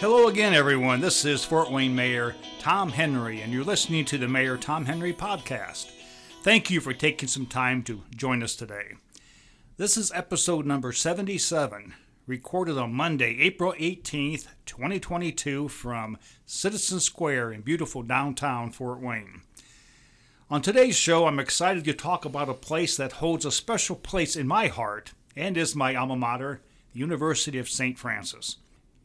Hello again, everyone. This is Fort Wayne Mayor Tom Henry, and you're listening to the Mayor Tom Henry podcast. Thank you for taking some time to join us today. This is episode number 77, recorded on Monday, April 18th, 2022, from Citizen Square in beautiful downtown Fort Wayne. On today's show, I'm excited to talk about a place that holds a special place in my heart and is my alma mater, the University of St. Francis.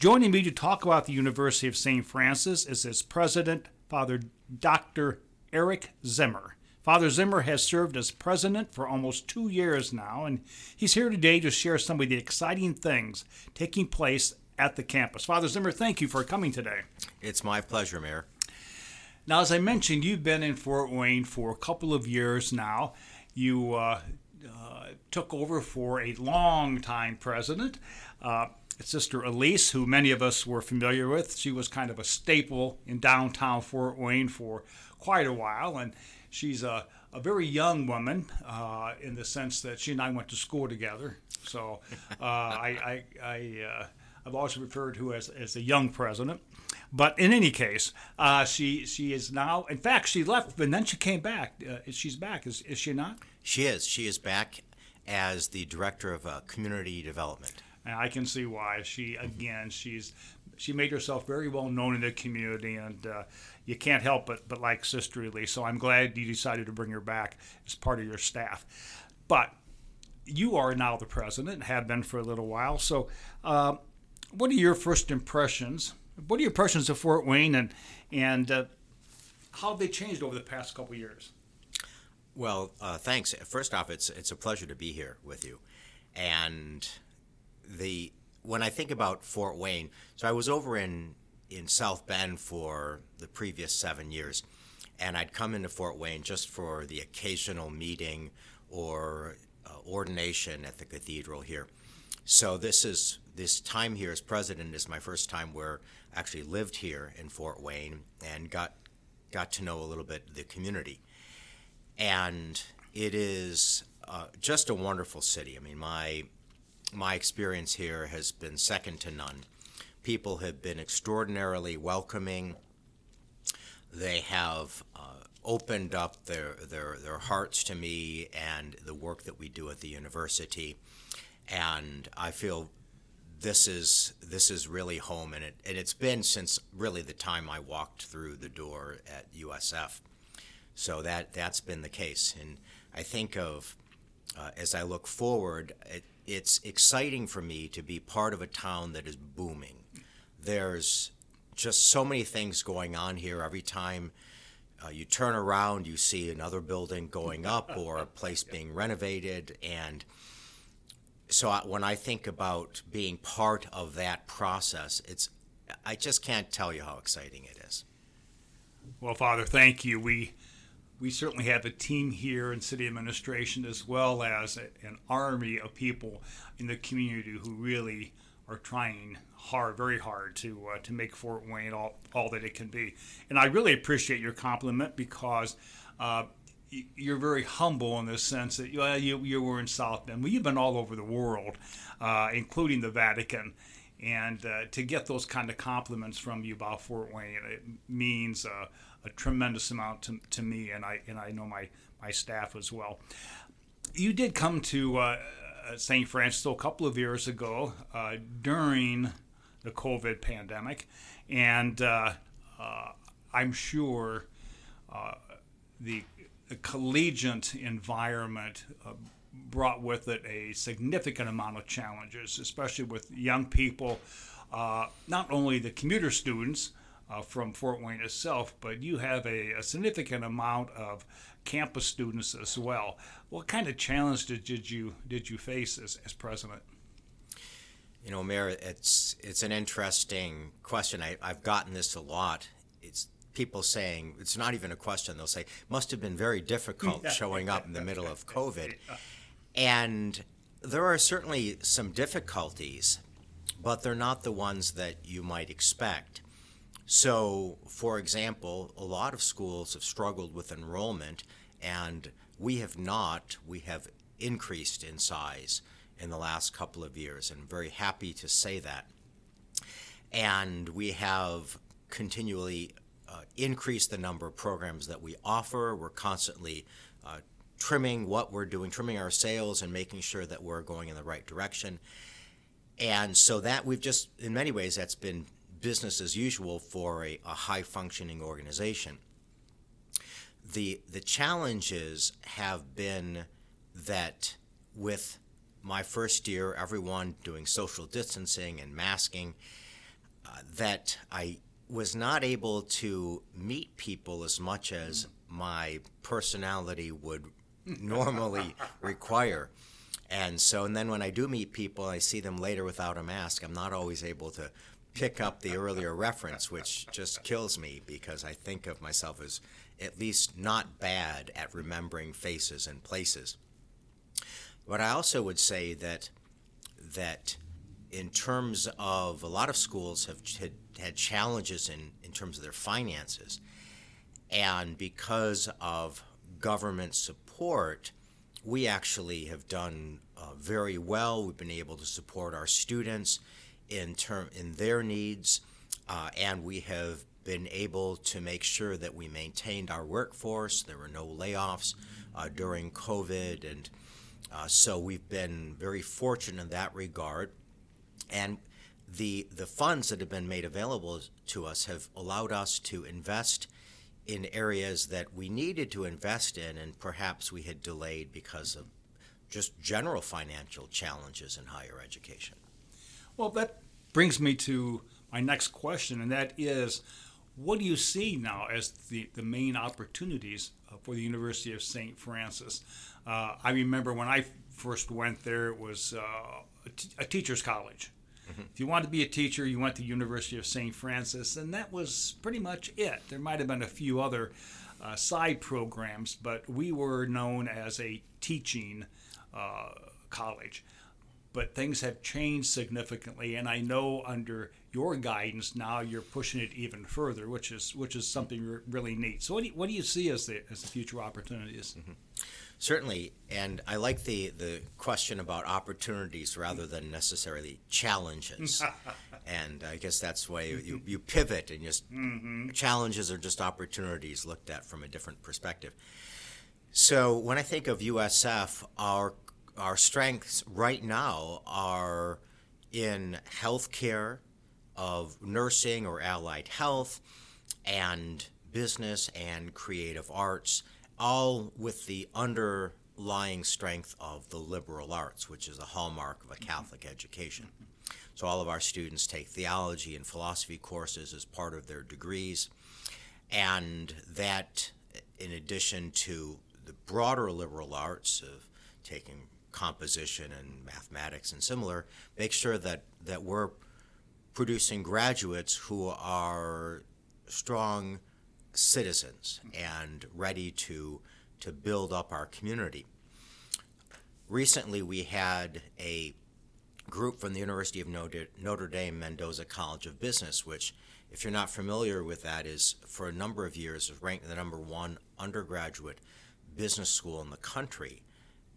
Joining me to talk about the University of St. Francis is its president, Father Dr. Eric Zimmer. Father Zimmer has served as president for almost two years now, and he's here today to share some of the exciting things taking place at the campus. Father Zimmer, thank you for coming today. It's my pleasure, Mayor. Now, as I mentioned, you've been in Fort Wayne for a couple of years now. You uh, uh, took over for a long-time president. Uh, Sister Elise, who many of us were familiar with. She was kind of a staple in downtown Fort Wayne for quite a while, and she's a, a very young woman uh, in the sense that she and I went to school together. So uh, I, I, I uh, I've always referred to her as, as a young president. But in any case, uh, she she is now. In fact, she left and then she came back. Uh, she's back. Is is she not? She is. She is back as the director of uh, community development. And I can see why. She again, she's she made herself very well known in the community, and uh, you can't help but but like Sister Elise. So I'm glad you decided to bring her back as part of your staff. But you are now the president, and have been for a little while. So, uh, what are your first impressions? What are your impressions of Fort Wayne, and and uh, how have they changed over the past couple years? Well, uh, thanks. First off, it's it's a pleasure to be here with you, and the when I think about Fort Wayne, so I was over in in South Bend for the previous seven years, and I'd come into Fort Wayne just for the occasional meeting or uh, ordination at the cathedral here. So this is this time here as president is my first time where I actually lived here in Fort Wayne and got got to know a little bit the community, and it is uh, just a wonderful city. I mean, my my experience here has been second to none. People have been extraordinarily welcoming. They have uh, opened up their, their, their hearts to me and the work that we do at the university. And I feel this is this is really home, and it and it's been since really the time I walked through the door at USF. So that that's been the case, and I think of uh, as I look forward, it, it's exciting for me to be part of a town that is booming. There's just so many things going on here. Every time uh, you turn around, you see another building going up or a place being renovated. And so I, when I think about being part of that process, it's I just can't tell you how exciting it is. Well, Father, thank you. We we certainly have a team here in city administration as well as an army of people in the community who really are trying hard, very hard to uh, to make Fort Wayne all, all that it can be. And I really appreciate your compliment because uh, you're very humble in the sense that well, you, you were in South Bend. Well, you've been all over the world, uh, including the Vatican. And uh, to get those kind of compliments from you about Fort Wayne, it means uh, a tremendous amount to, to me, and I and I know my my staff as well. You did come to uh, St. Francis a couple of years ago uh, during the COVID pandemic, and uh, uh I'm sure uh, the, the, collegiate environment uh, brought with it a significant amount of challenges, especially with young people. not only the commuter students, uh, from Fort Wayne itself, but you have a, a, significant amount of campus students as well. What kind of challenge did, did you did you face as, as president? You know, Mayor, it's it's an interesting question. I, I've gotten this a lot. It's people saying it's not even a question. They'll say must have been very difficult showing up in the middle of COVID, and there are certainly some difficulties, but they're not the ones that you might expect. So, for example, a lot of schools have struggled with enrollment, and we have not. We have increased in size in the last couple of years, and very happy to say that. and we have continually uh, increased the number of programs that we offer. We're constantly uh, trimming what we're doing, trimming our sails, and making sure that we're going in the right direction. And so that we've just, in many ways, that's been business as usual for a, a high functioning organization. The, the challenges have been that with my first year, everyone doing social distancing and masking, uh, that I was not able to meet people as much as my personality would normally require. And so, and then when I do meet people, I see them later without a mask. I'm not always able to pick up the earlier reference, which just kills me because I think of myself as at least not bad at remembering faces and places. But I also would say that that in terms of a lot of schools have had, had challenges in, in terms of their finances. And because of government support, we actually have done uh, very well. We've been able to support our students in term in their needs, uh, and we have been able to make sure that we maintained our workforce. There were no layoffs uh, during COVID, and uh, so we've been very fortunate in that regard. And the the funds that have been made available to us have allowed us to invest in areas that we needed to invest in, and perhaps we had delayed because of just general financial challenges in higher education. Well, that brings me to my next question, and that is what do you see now as the, the main opportunities uh, for the University of St. Francis? Uh, I remember when I first went there, it was uh, a, t- a teacher's college. Mm-hmm. If you wanted to be a teacher, you went to the University of St. Francis, and that was pretty much it. There might have been a few other uh, side programs, but we were known as a teaching uh, college. But things have changed significantly, and I know under your guidance now you're pushing it even further, which is which is something really neat. So, what do you, what do you see as the as the future opportunities? Mm-hmm. Certainly, and I like the, the question about opportunities rather than necessarily challenges. and I guess that's why you, you pivot and just mm-hmm. challenges are just opportunities looked at from a different perspective. So when I think of USF, our our strengths right now are in healthcare, of nursing or allied health, and business and creative arts all with the underlying strength of the liberal arts, which is a hallmark of a mm-hmm. Catholic education. So all of our students take theology and philosophy courses as part of their degrees, and that, in addition to the broader liberal arts of taking composition and mathematics and similar, make sure that, that we're producing graduates who are strong citizens and ready to to build up our community. Recently, we had a group from the University of Notre, Dame Mendoza College of Business, which, if you're not familiar with that, is for a number of years ranked the number one undergraduate business school in the country.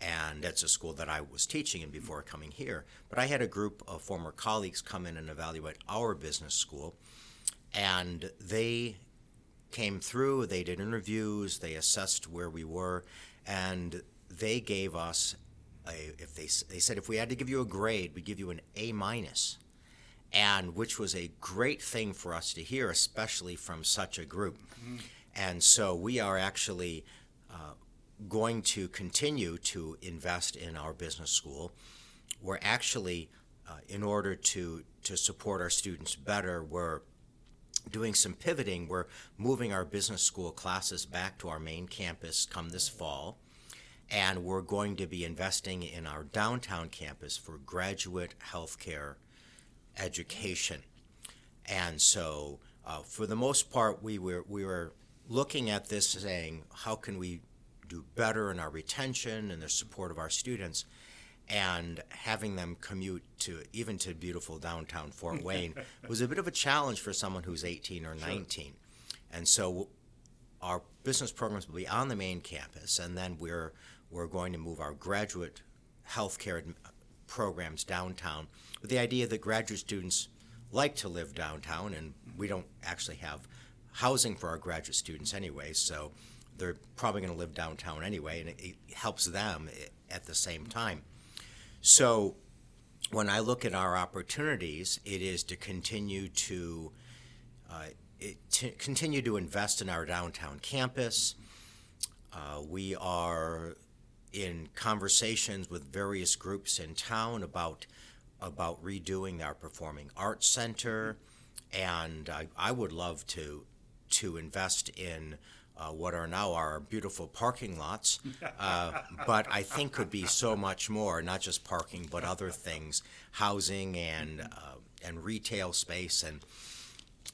And that's a school that I was teaching in before coming here. But I had a group of former colleagues come in and evaluate our business school. And they came through, they did interviews, they assessed where we were, and they gave us a, if they they said if we had to give you a grade, we'd give you an A minus, and which was a great thing for us to hear, especially from such a group. Mm-hmm. And so we are actually uh, going to continue to invest in our business school. We're actually, uh, in order to to support our students better, we're doing some pivoting. We're moving our business school classes back to our main campus come this fall. And we're going to be investing in our downtown campus for graduate healthcare education. And so, uh, for the most part, we were, we were looking at this saying, how can we do better in our retention and the support of our students? and having them commute to even to beautiful downtown Fort Wayne was a bit of a challenge for someone who's 18 or 19. Sure. And so our business programs will be on the main campus, and then we're we're going to move our graduate healthcare programs downtown with the idea that graduate students like to live downtown, and we don't actually have housing for our graduate students anyway, so they're probably going to live downtown anyway, and it, it helps them at the same time. So when I look at our opportunities, it is to continue to uh, it, to continue to invest in our downtown campus. Uh, we are in conversations with various groups in town about about redoing our performing arts center, and I, I would love to to invest in uh, what are now our beautiful parking lots, uh, but I think could be so much more, not just parking, but other things, housing and uh, and retail space, and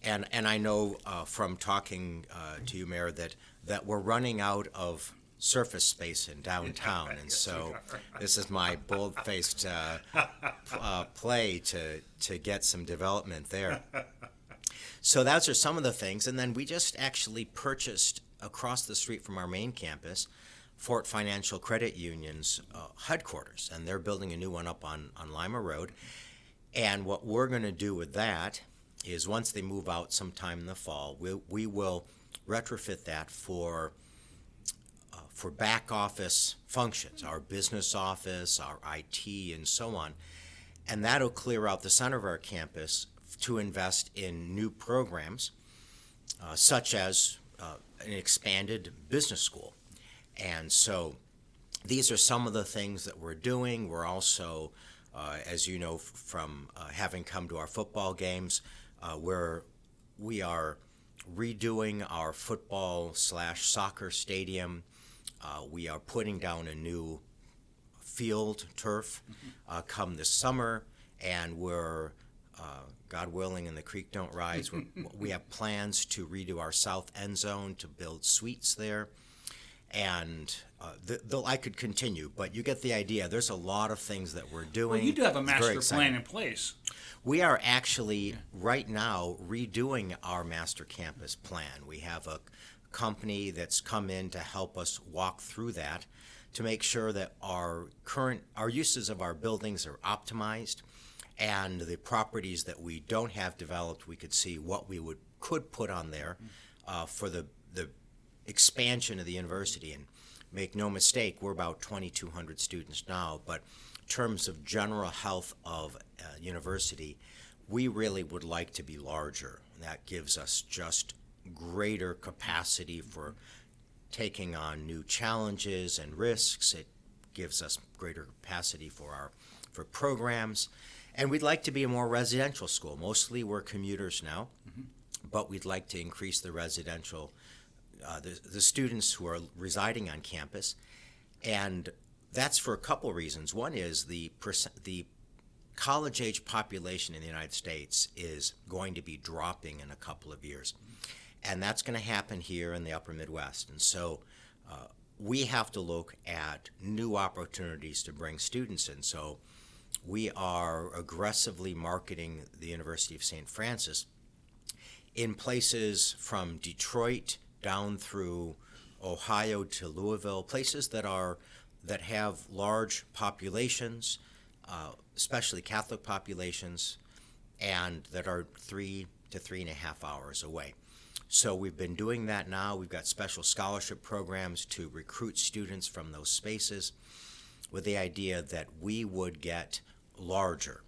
and and I know uh, from talking uh, to you, Mayor, that that we're running out of surface space in downtown, and so this is my bold-faced uh, play to to get some development there. So those are some of the things, and then we just actually purchased across the street from our main campus, Fort Financial Credit Union's uh, headquarters, and they're building a new one up on, on Lima Road. And what we're going to do with that is once they move out sometime in the fall, we, we will retrofit that for uh, for back office functions, our business office, our IT, and so on. And that'll clear out the center of our campus to invest in new programs, uh, such as uh, an expanded business school. And so these are some of the things that we're doing. We're also, uh, as you know from uh, having come to our football games, uh, we're, we are redoing our football slash soccer stadium. Uh, we are putting down a new field turf uh, come this summer, and we're uh, God willing, and the creek don't rise. we have plans to redo our south end zone to build suites there, and uh, the, the, I could continue, but you get the idea. There's a lot of things that we're doing. Well, you do have a master plan in place. We are actually yeah. right now redoing our master campus plan. We have a company that's come in to help us walk through that to make sure that our current our uses of our buildings are optimized and the properties that we don't have developed, we could see what we would could put on there uh, for the the expansion of the university. And make no mistake, we're about 2,200 students now, but in terms of general health of uh, university, we really would like to be larger. That gives us just greater capacity for taking on new challenges and risks. It gives us greater capacity for our for programs. And we'd like to be a more residential school. Mostly we're commuters now, mm-hmm. but we'd like to increase the residential, uh, the, the students who are residing on campus. And that's for a couple reasons. One is the percent, the college age population in the United States is going to be dropping in a couple of years. And that's going to happen here in the upper Midwest. And so uh, we have to look at new opportunities to bring students in. So we are aggressively marketing the University of St. Francis in places from Detroit down through Ohio to Louisville, places that are that have large populations, uh, especially Catholic populations, and that are three to three and a half hours away. So we've been doing that now. We've got special scholarship programs to recruit students from those spaces with the idea that we would get larger,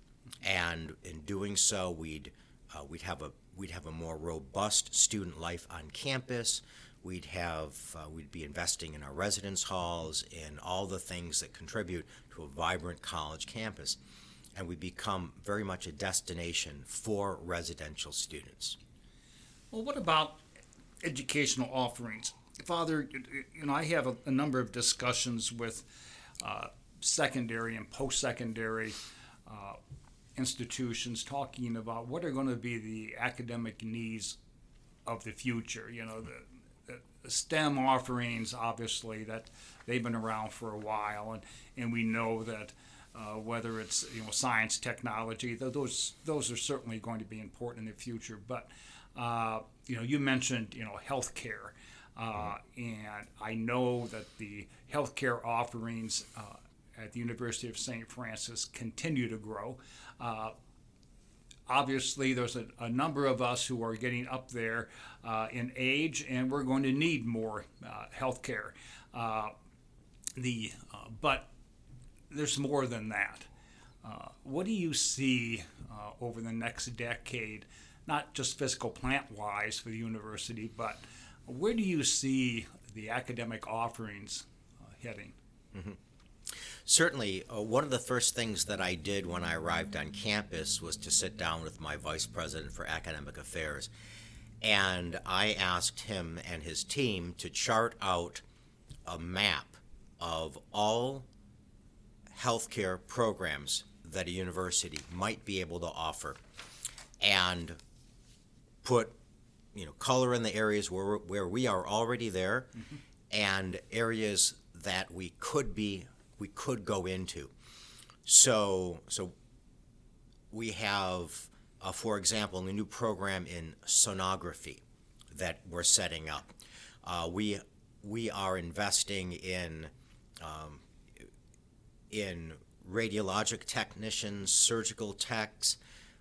and in doing so, we'd uh, we'd have a we'd have a more robust student life on campus. We'd have uh, we'd be investing in our residence halls, in all the things that contribute to a vibrant college campus, and we become very much a destination for residential students. Well, what about educational offerings, Father? You know, I have a, a number of discussions with uh, secondary and post-secondary uh, institutions talking about what are going to be the academic needs of the future. You know, the, the STEM offerings, obviously, that they've been around for a while, and, and we know that uh, whether it's you know science, technology, those those are certainly going to be important in the future. But uh, you know, you mentioned you know healthcare, uh, and I know that the healthcare offerings uh, at the University of St. Francis continue to grow. Uh, obviously, there's a, a, number of us who are getting up there uh, in age, and we're going to need more uh, health care. Uh, the uh, but there's more than that. What do you see over the next decade, not just fiscal plant wise for the university, but where do you see the academic offerings heading? Mm-hmm. Certainly, uh, one of the first things that I did when I arrived on campus was to sit down with my vice president for academic affairs. And I asked him and his team to chart out a map of all healthcare programs that a university might be able to offer and put you know color in the areas where, where we are already there mm-hmm. and areas that we could be we could go into. So, so we have, uh, for example, a new program in sonography that we're setting up. Uh, we we are investing in um, in radiologic technicians, surgical techs.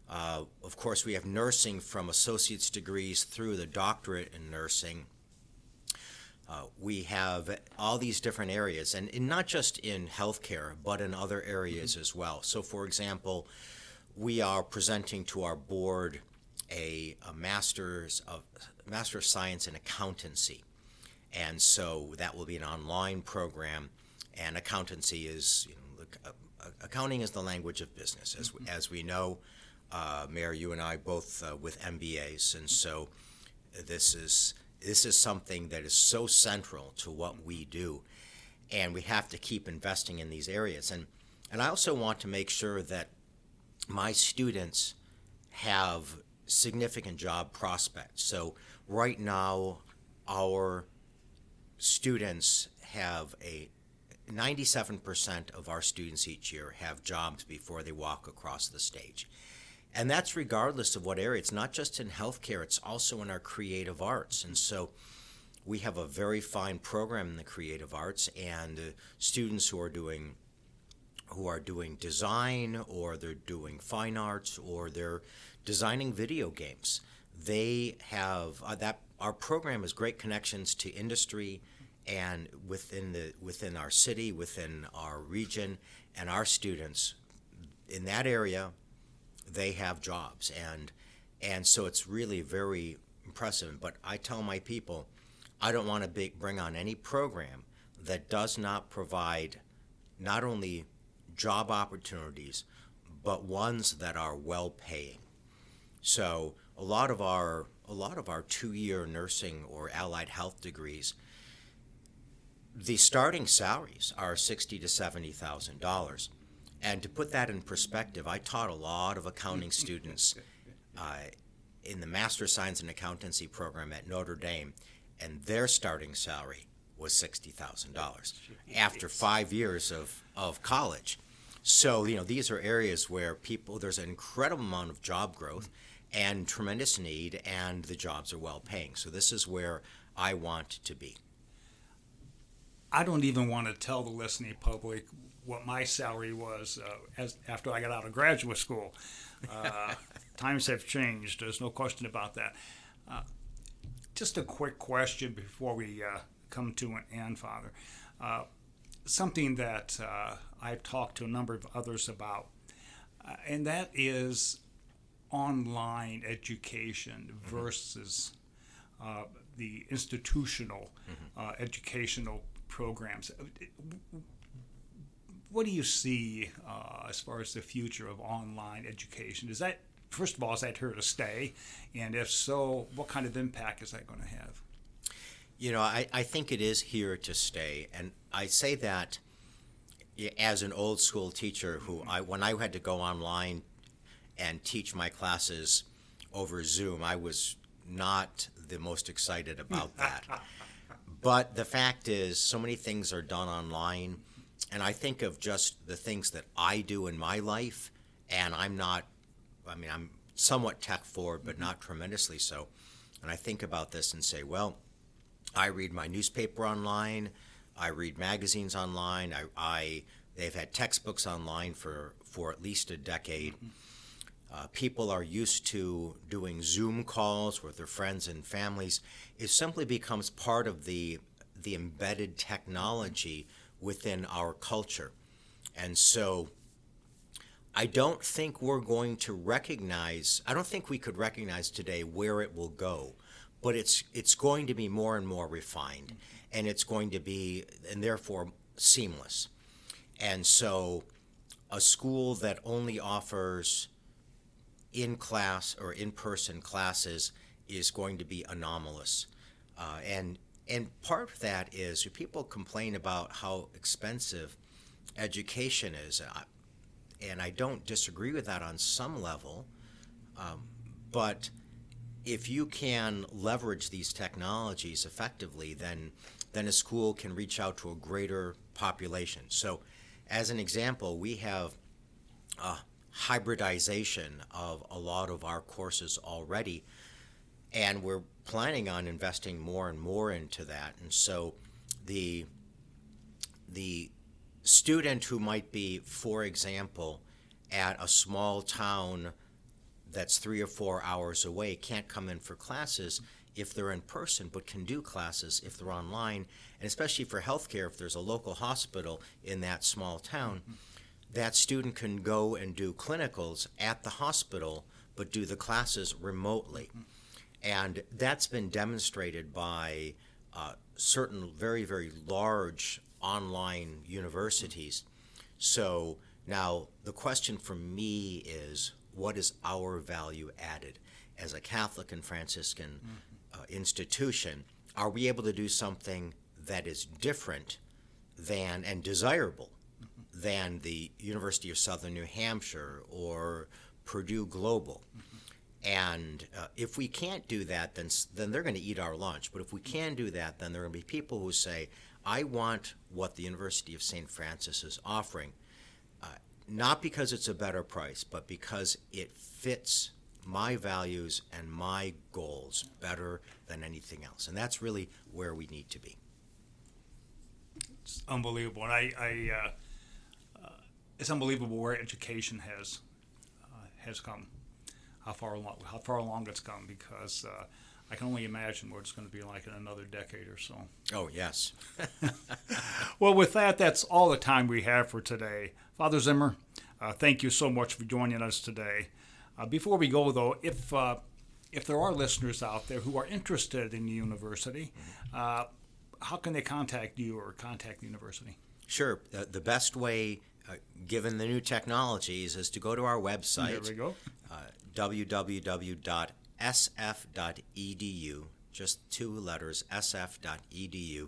Uh, of course, we have nursing from associate's degrees through the doctorate in nursing. Uh, we have all these different areas, and, and, not just in healthcare, but in other areas mm-hmm. as well. So, for example, we are presenting to our board a, a master's of master of science in accountancy, and so that will be an online program. And accountancy is, you know, uh, accounting is the language of business, as mm-hmm. as we know. Uh, Mayor, you and I both uh, with MBAs, and so this is this is something that is so central to what we do, and we have to keep investing in these areas. And and I also want to make sure that my students have significant job prospects. So right now, our students have a 97% of our students each year have jobs before they walk across the stage. And that's regardless of what area. It's not just in healthcare, it's also in our creative arts. And so we have a very fine program in the creative arts, and uh, students who are doing who are doing design or they're doing fine arts or they're designing video games. They have uh, that our program has great connections to industry and within the within our city, within our region, and our students in that area they have jobs. And and so it's really very impressive. But i tell my people i don't want to bring on any program that does not provide not only job opportunities but ones that are well paying. So a lot of our a lot of our two-year nursing or allied health degrees the starting salaries are sixty to seventy thousand dollars and to put that in perspective, I taught a lot of accounting students uh, in the Master of Science in Accountancy program at Notre Dame, and their starting salary was $60,000 after five years of, of college. So, you know, these are areas where people, there's an incredible amount of job growth and tremendous need, and the jobs are well paying. So, this is where I want to be. I don't even want to tell the listening public what my salary was uh, as after I got out of graduate school. Uh, times have changed. There's no question about that. Uh, just a quick question before we uh, come to an end, Father. Uh, something that uh, I've talked to a number of others about, and that is online education mm-hmm. versus the institutional mm-hmm. educational programs what do you see uh, as far as the future of online education? Is that first of all, is that here to stay? And if so, what kind of impact is that going to have? You know, I, I think it is here to stay. And I say that as an old school teacher who I when I had to go online and teach my classes over Zoom, I was not the most excited about that. but the fact is so many things are done online and I think of just the things that I do in my life, and I'm not, I mean, I'm somewhat tech forward, but not tremendously so. And I think about this and say, well, I read my newspaper online, I read magazines online, I, I they've had textbooks online for, for at least a decade. Uh, people are used to doing Zoom calls with their friends and families. It simply becomes part of the the embedded technology within our culture, and so. I don't think we're going to recognize. I don't think we could recognize today where it will go, but it's it's going to be more and more refined, and it's going to be and therefore seamless. And so, a school that only offers in class or in person classes is going to be anomalous. Uh, and and part of that is people complain about how expensive education is, and I don't disagree with that on some level. Um, but if you can leverage these technologies effectively, then then a school can reach out to a greater population. So, as an example, we have a hybridization of a lot of our courses already, and we're planning on investing more and more into that. And so, the the student who might be, for example, at a small town that's three or four hours away can't come in for classes if they're in person, but can do classes if they're online, and especially for healthcare, if there's a local hospital in that small town, mm-hmm. That student can go and do clinicals at the hospital, but do the classes remotely. And that's been demonstrated by uh, certain very, very large online universities. So now the question for me is what is our value added? As a Catholic and Franciscan uh, institution, are we able to do something that is different than and desirable. Than the University of Southern New Hampshire or Purdue Global? Mm-hmm. And uh, if we can't do that, then then they're going to eat our lunch. But if we can do that, then there are going to be people who say, "I want what the University of St. Francis is offering." Uh, not because it's a better price, but because it fits my values and my goals better than anything else. And that's really where we need to be. It's unbelievable. And I, I uh, it's unbelievable where education has uh, has come, how far along, how far along it's come, because uh, I can only imagine what it's going to be like in another decade or so. Oh, yes. well, with that, that's all the time we have for today. Father Zimmer, uh, thank you so much for joining us today. Uh, before we go, though, if uh, if there are listeners out there who are interested in the university, uh, how can they contact you or contact the university? Sure. Uh, the best way, uh, given the new technologies, is to go to our website. There we go. Uh, www.sf.edu, just two letters, sf.edu.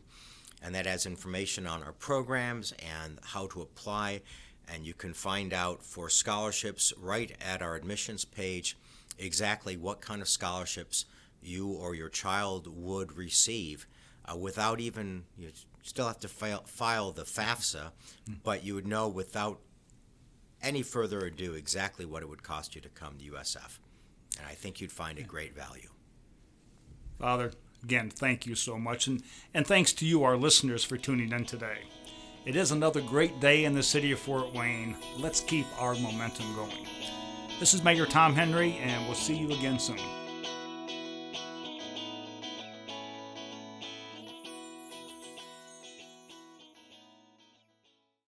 And that has information on our programs and how to apply and you can find out for scholarships right at our admissions page exactly what kind of scholarships you or your child would receive uh, without even you still have to file, file the FAFSA, hmm. but you would know without any further ado exactly what it would cost you to come to USF. And I think you'd find a great value. Father, again, thank you so much. And, and thanks to you, our listeners, for tuning in today. It is another great day in the city of Fort Wayne. Let's keep our momentum going. This is Mayor Tom Henry, and we'll see you again soon.